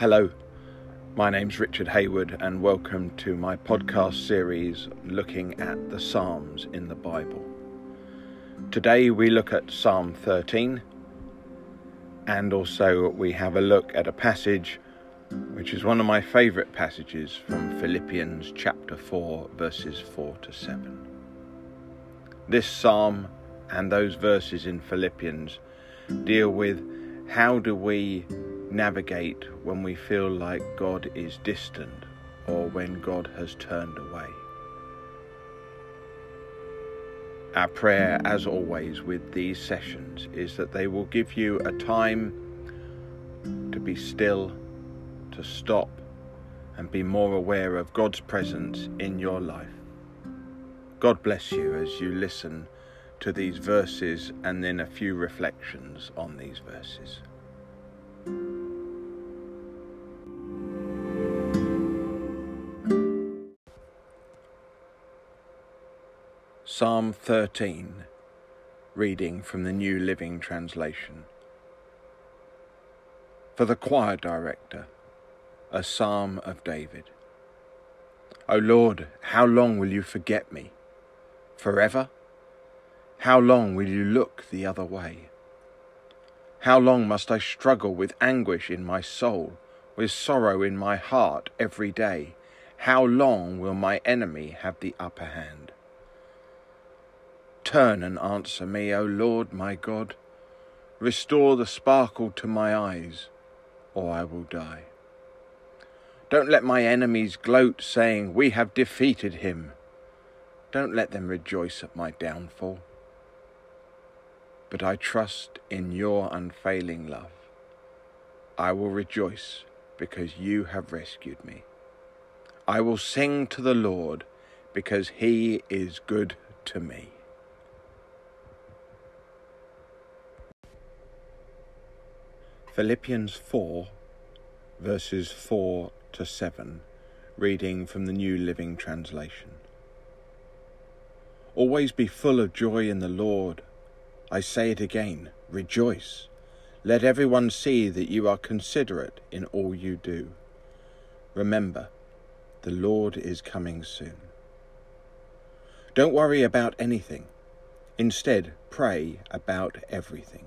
Hello, my name's Richard Hayward, and welcome to my podcast series looking at the Psalms in the Bible. Today we look at Psalm 13, and also we have a look at a passage which is one of my favourite passages from Philippians chapter 4, verses 4 to 7. This psalm and those verses in Philippians deal with how do we navigate when we feel like God is distant or when God has turned away. Our prayer, as always, with these sessions is that they will give you a time to be still, to stop, and be more aware of God's presence in your life. God bless you as you listen to these verses and then a few reflections on these verses. Psalm 13, reading from the New Living Translation. For the choir director, a psalm of David. O Lord, how long will you forget me? Forever? How long will you look the other way? How long must I struggle with anguish in my soul, with sorrow in my heart every day? How long will my enemy have the upper hand? Turn and answer me, O Lord my God. Restore the sparkle to my eyes, or I will die. Don't let my enemies gloat, saying, We have defeated him. Don't let them rejoice at my downfall. But I trust in your unfailing love. I will rejoice because you have rescued me. I will sing to the Lord because he is good to me. Philippians 4, verses 4 to 7, reading from the New Living Translation. Always be full of joy in the Lord. I say it again, rejoice. Let everyone see that you are considerate in all you do. Remember, the Lord is coming soon. Don't worry about anything. Instead, pray about everything.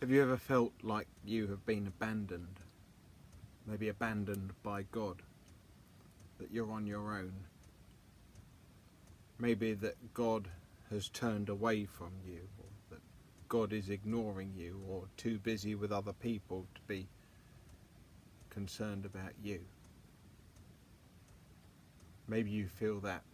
Have you ever felt like you have been abandoned? Maybe abandoned by God? That you're on your own? Maybe that God has turned away from you, or that God is ignoring you, or too busy with other people to be concerned about you. Maybe you feel that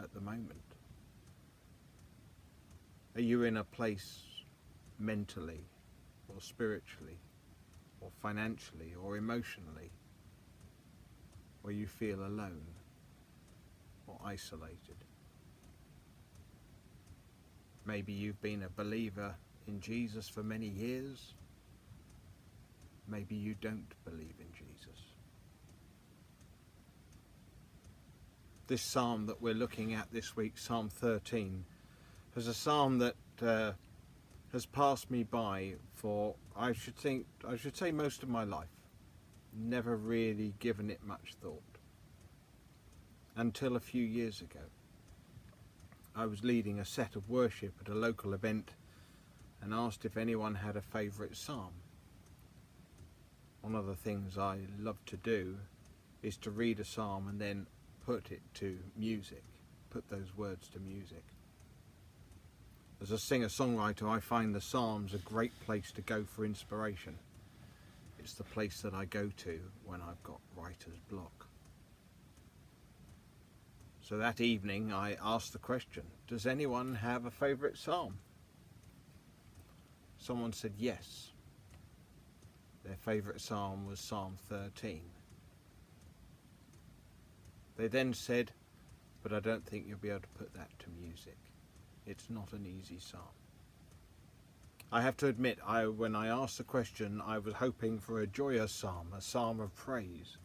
at the moment. Are you in a place mentally or spiritually or financially or emotionally where you feel alone or isolated. Maybe you've been a believer in Jesus for many years. Maybe you don't believe in Jesus. This psalm that we're looking at this week, Psalm 13, is a psalm that uh, has passed me by for I should think I should say most of my life. Never really given it much thought. Until a few years ago. I was leading a set of worship at a local event and asked if anyone had a favourite psalm. One of the things I love to do is to read a psalm and then put it to music, put those words to music. As a singer-songwriter, I find the Psalms a great place to go for inspiration. It's the place that I go to when I've got writer's block. So that evening I asked the question, does anyone have a favourite psalm? Someone said yes. Their favourite psalm was Psalm 13. They then said, but I don't think you'll be able to put that to music. It's not an easy psalm. I have to admit, I, when I asked the question, I was hoping for a joyous psalm, a psalm of praise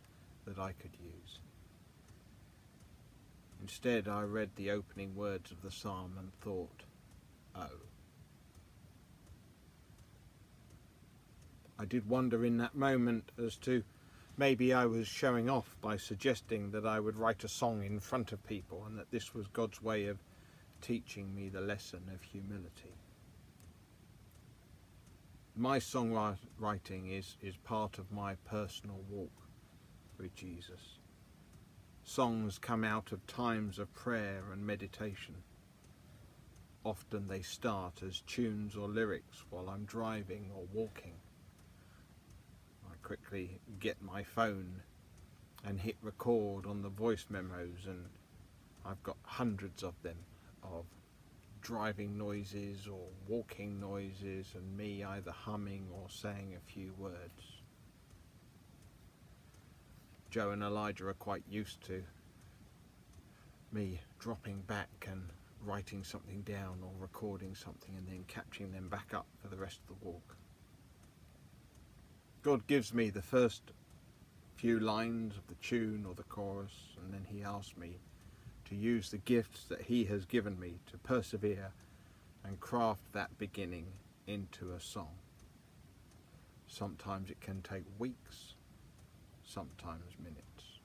that I could use. Instead, I read the opening words of the psalm and thought, oh. I did wonder in that moment as to maybe I was showing off by suggesting that I would write a song in front of people and that this was God's way of teaching me the lesson of humility. My songwriting is, is part of my personal walk with Jesus. Songs come out of times of prayer and meditation. Often they start as tunes or lyrics while I'm driving or walking. I quickly get my phone and hit record on the voice memos and I've got hundreds of them of driving noises or walking noises and me either humming or saying a few words. Joe and Elijah are quite used to me dropping back and writing something down or recording something and then catching them back up for the rest of the walk. God gives me the first few lines of the tune or the chorus and then he asks me to use the gifts that he has given me to persevere and craft that beginning into a song. Sometimes it can take weeks, sometimes minutes.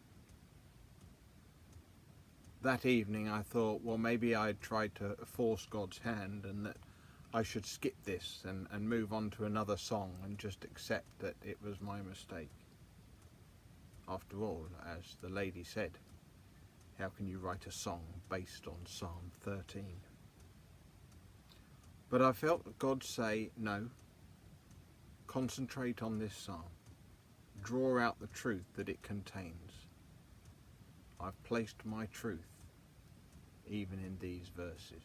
That evening I thought, well, maybe I'd tried to force God's hand and that I should skip this and, and move on to another song and just accept that it was my mistake. After all, as the lady said, how can you write a song based on Psalm 13? But I felt God say, no, concentrate on this psalm draw out the truth that it contains. I've placed my truth even in these verses.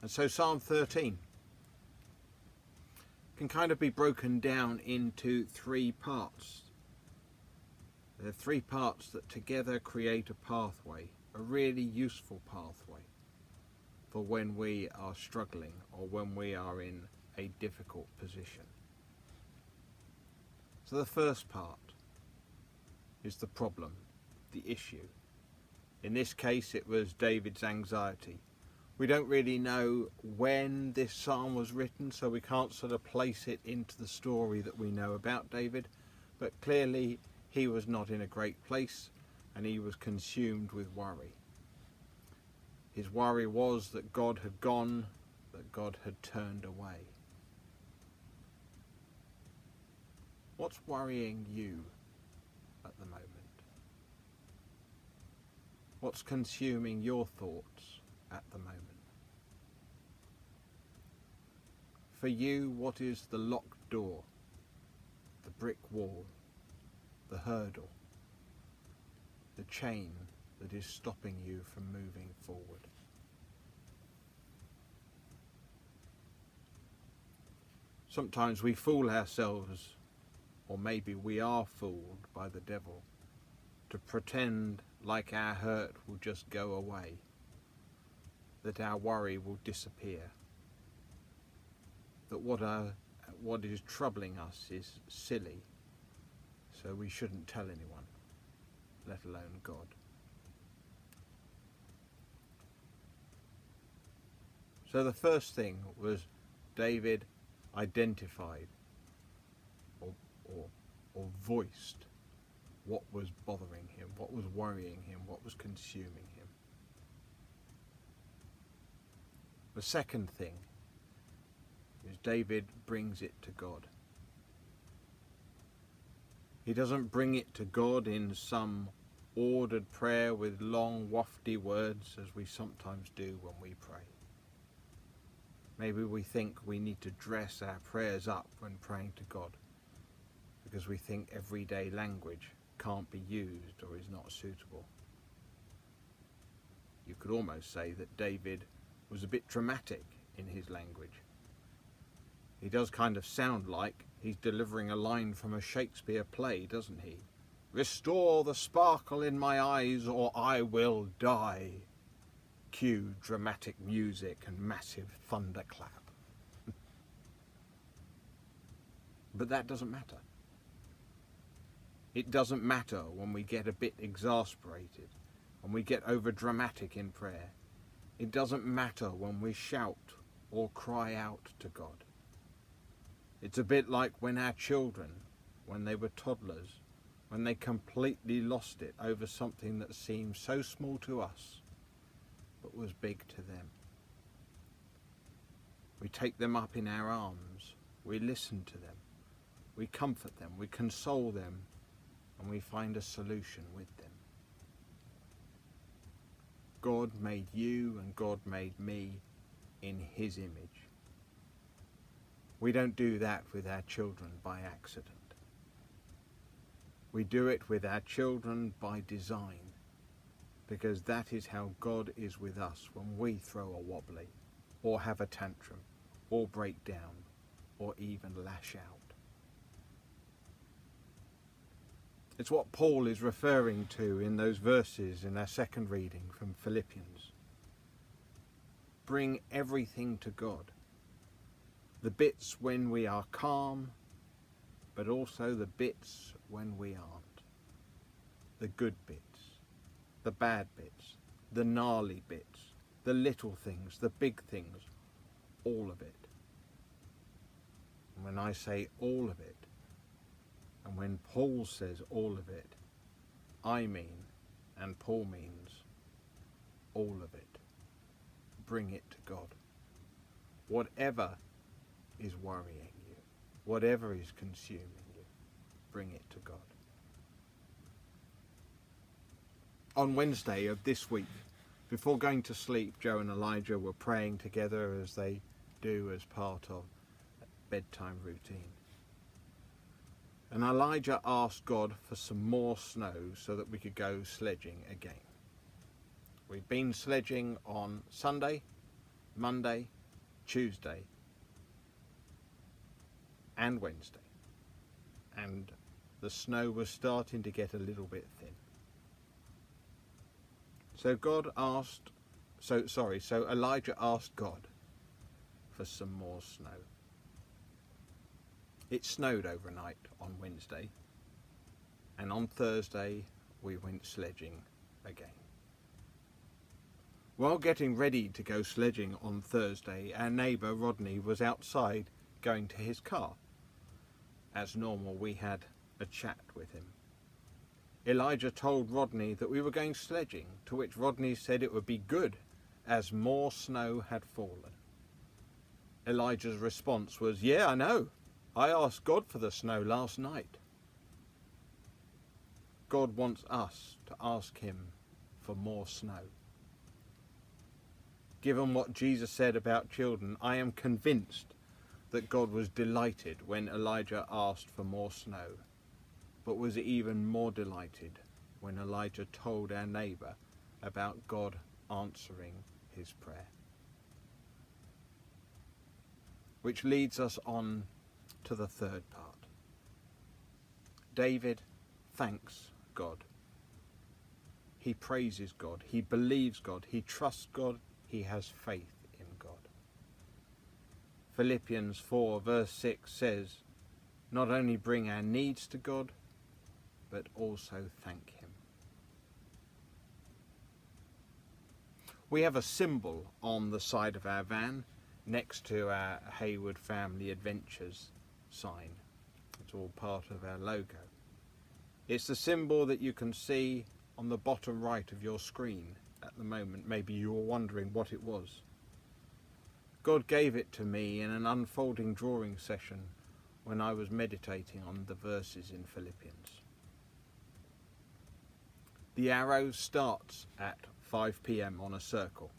And so Psalm 13 can kind of be broken down into three parts. There are three parts that together create a pathway, a really useful pathway for when we are struggling or when we are in a difficult position. So the first part is the problem, the issue. In this case it was David's anxiety. We don't really know when this psalm was written so we can't sort of place it into the story that we know about David but clearly he was not in a great place and he was consumed with worry. His worry was that God had gone, that God had turned away. What's worrying you at the moment? What's consuming your thoughts at the moment? For you, what is the locked door, the brick wall, the hurdle, the chain that is stopping you from moving forward? Sometimes we fool ourselves or maybe we are fooled by the devil to pretend like our hurt will just go away, that our worry will disappear, that what, our, what is troubling us is silly, so we shouldn't tell anyone, let alone God. So the first thing was David identified or, or or voiced what was bothering him, what was worrying him, what was consuming him. The second thing is David brings it to God. He doesn't bring it to God in some ordered prayer with long wafty words as we sometimes do when we pray. Maybe we think we need to dress our prayers up when praying to God because we think everyday language can't be used or is not suitable. You could almost say that David was a bit dramatic in his language. He does kind of sound like he's delivering a line from a Shakespeare play, doesn't he? Restore the sparkle in my eyes or I will die. Cue dramatic music and massive thunderclap. but that doesn't matter. It doesn't matter when we get a bit exasperated, when we get over dramatic in prayer. It doesn't matter when we shout or cry out to God. It's a bit like when our children, when they were toddlers, when they completely lost it over something that seemed so small to us, but was big to them. We take them up in our arms, we listen to them, we comfort them, we console them, and we find a solution with them. God made you and God made me in his image. We don't do that with our children by accident. We do it with our children by design, because that is how God is with us when we throw a wobbly, or have a tantrum, or break down, or even lash out. It's what Paul is referring to in those verses in our second reading from Philippians. Bring everything to God the bits when we are calm, but also the bits when we aren't. The good bits, the bad bits, the gnarly bits, the little things, the big things, all of it. And when I say all of it, and when Paul says all of it, I mean, and Paul means, all of it. Bring it to God. Whatever is worrying you, whatever is consuming you, bring it to God. On Wednesday of this week, before going to sleep, Joe and Elijah were praying together as they do as part of bedtime routine. And Elijah asked God for some more snow so that we could go sledging again. We've been sledging on Sunday, Monday, Tuesday, and Wednesday. And the snow was starting to get a little bit thin. So God asked, so sorry, so Elijah asked God for some more snow. It snowed overnight on Wednesday, and on Thursday we went sledging again. While getting ready to go sledging on Thursday, our neighbour Rodney was outside going to his car as normal, we had a chat with him. Elijah told Rodney that we were going sledging, to which Rodney said it would be good as more snow had fallen. Elijah's response was, Yeah, I know. I asked God for the snow last night. God wants us to ask Him for more snow. Given what Jesus said about children, I am convinced that God was delighted when Elijah asked for more snow, but was even more delighted when Elijah told our neighbour about God answering his prayer. Which leads us on to the third part. David thanks God. He praises God. He believes God. He trusts God. He has faith Philippians 4 verse 6 says, not only bring our needs to God, but also thank Him. We have a symbol on the side of our van next to our Hayward Family Adventures sign. It's all part of our logo. It's the symbol that you can see on the bottom right of your screen at the moment. Maybe you were wondering what it was. God gave it to me in an unfolding drawing session when I was meditating on the verses in Philippians. The arrow starts at 5 pm on a circle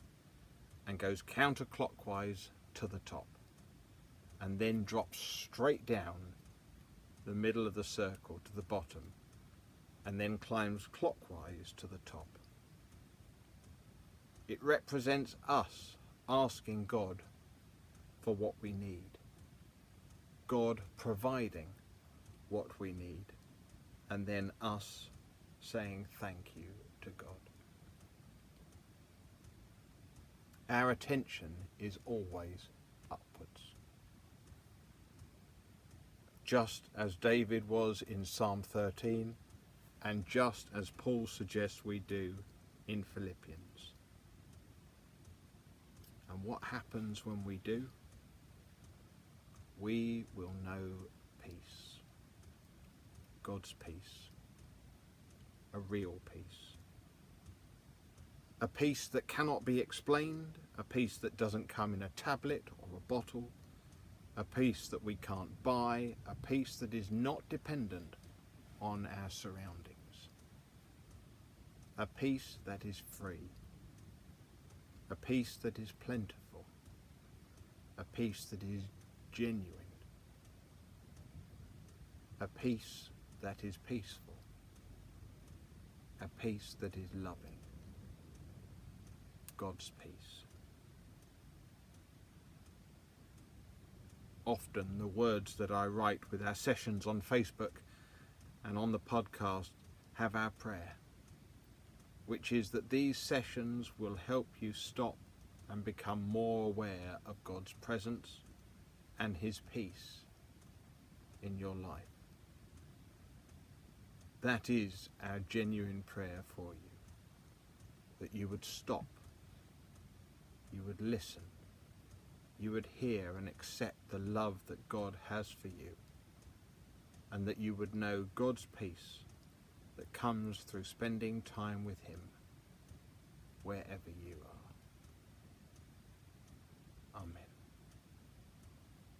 and goes counterclockwise to the top and then drops straight down the middle of the circle to the bottom and then climbs clockwise to the top. It represents us asking God for what we need. God providing what we need, and then us saying thank you to God. Our attention is always upwards. Just as David was in Psalm 13, and just as Paul suggests we do in Philippians. And what happens when we do? We will know peace. God's peace. A real peace. A peace that cannot be explained, a peace that doesn't come in a tablet or a bottle, a peace that we can't buy, a peace that is not dependent on our surroundings a peace that is free, a peace that is plentiful, a peace that is genuine, a peace that is peaceful, a peace that is loving, God's peace. Often the words that I write with our sessions on Facebook and on the podcast have our prayer which is that these sessions will help you stop and become more aware of God's presence and His peace in your life. That is our genuine prayer for you. That you would stop, you would listen, you would hear and accept the love that God has for you, and that you would know God's peace that comes through spending time with Him wherever you are.